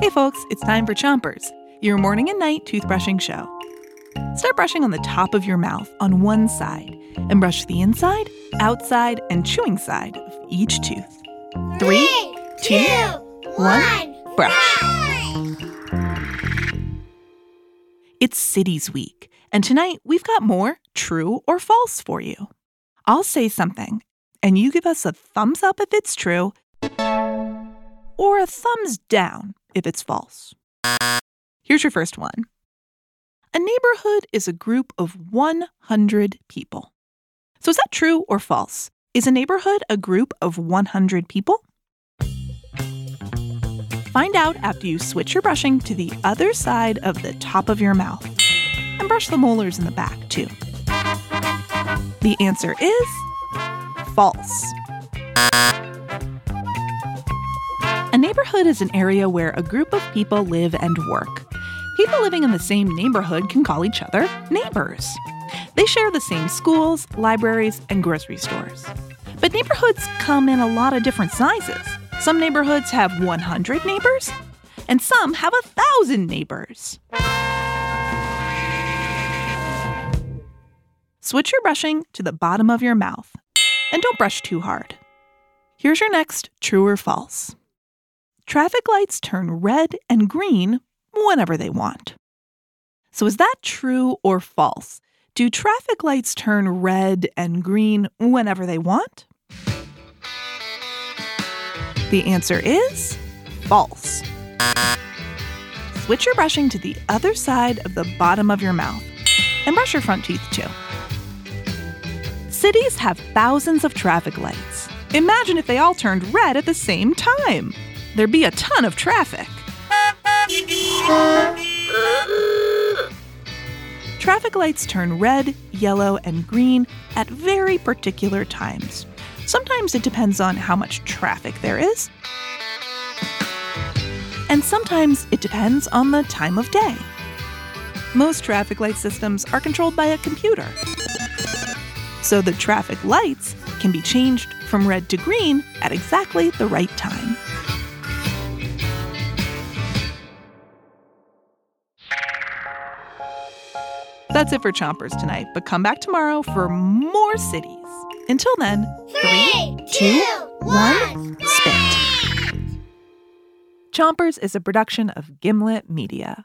Hey, folks, it's time for Chompers, your morning and night toothbrushing show. Start brushing on the top of your mouth on one side and brush the inside, outside, and chewing side of each tooth. Three, two, one, brush. It's Cities Week, and tonight we've got more true or false for you. I'll say something, and you give us a thumbs up if it's true, or a thumbs down if it's false. Here's your first one A neighborhood is a group of 100 people. So is that true or false? Is a neighborhood a group of 100 people? Find out after you switch your brushing to the other side of the top of your mouth. And brush the molars in the back, too. The answer is false. A neighborhood is an area where a group of people live and work. People living in the same neighborhood can call each other neighbors. They share the same schools, libraries, and grocery stores. But neighborhoods come in a lot of different sizes. Some neighborhoods have 100 neighbors, and some have a thousand neighbors. Switch your brushing to the bottom of your mouth, and don't brush too hard. Here's your next true or false. Traffic lights turn red and green whenever they want. So, is that true or false? Do traffic lights turn red and green whenever they want? The answer is false. Switch your brushing to the other side of the bottom of your mouth and brush your front teeth too. Cities have thousands of traffic lights. Imagine if they all turned red at the same time. There'd be a ton of traffic. Traffic lights turn red, yellow, and green at very particular times. Sometimes it depends on how much traffic there is. And sometimes it depends on the time of day. Most traffic light systems are controlled by a computer. So the traffic lights can be changed from red to green at exactly the right time. That's it for Chompers tonight, but come back tomorrow for more cities. Until then, Three, two, one, spit. Chompers is a production of Gimlet Media.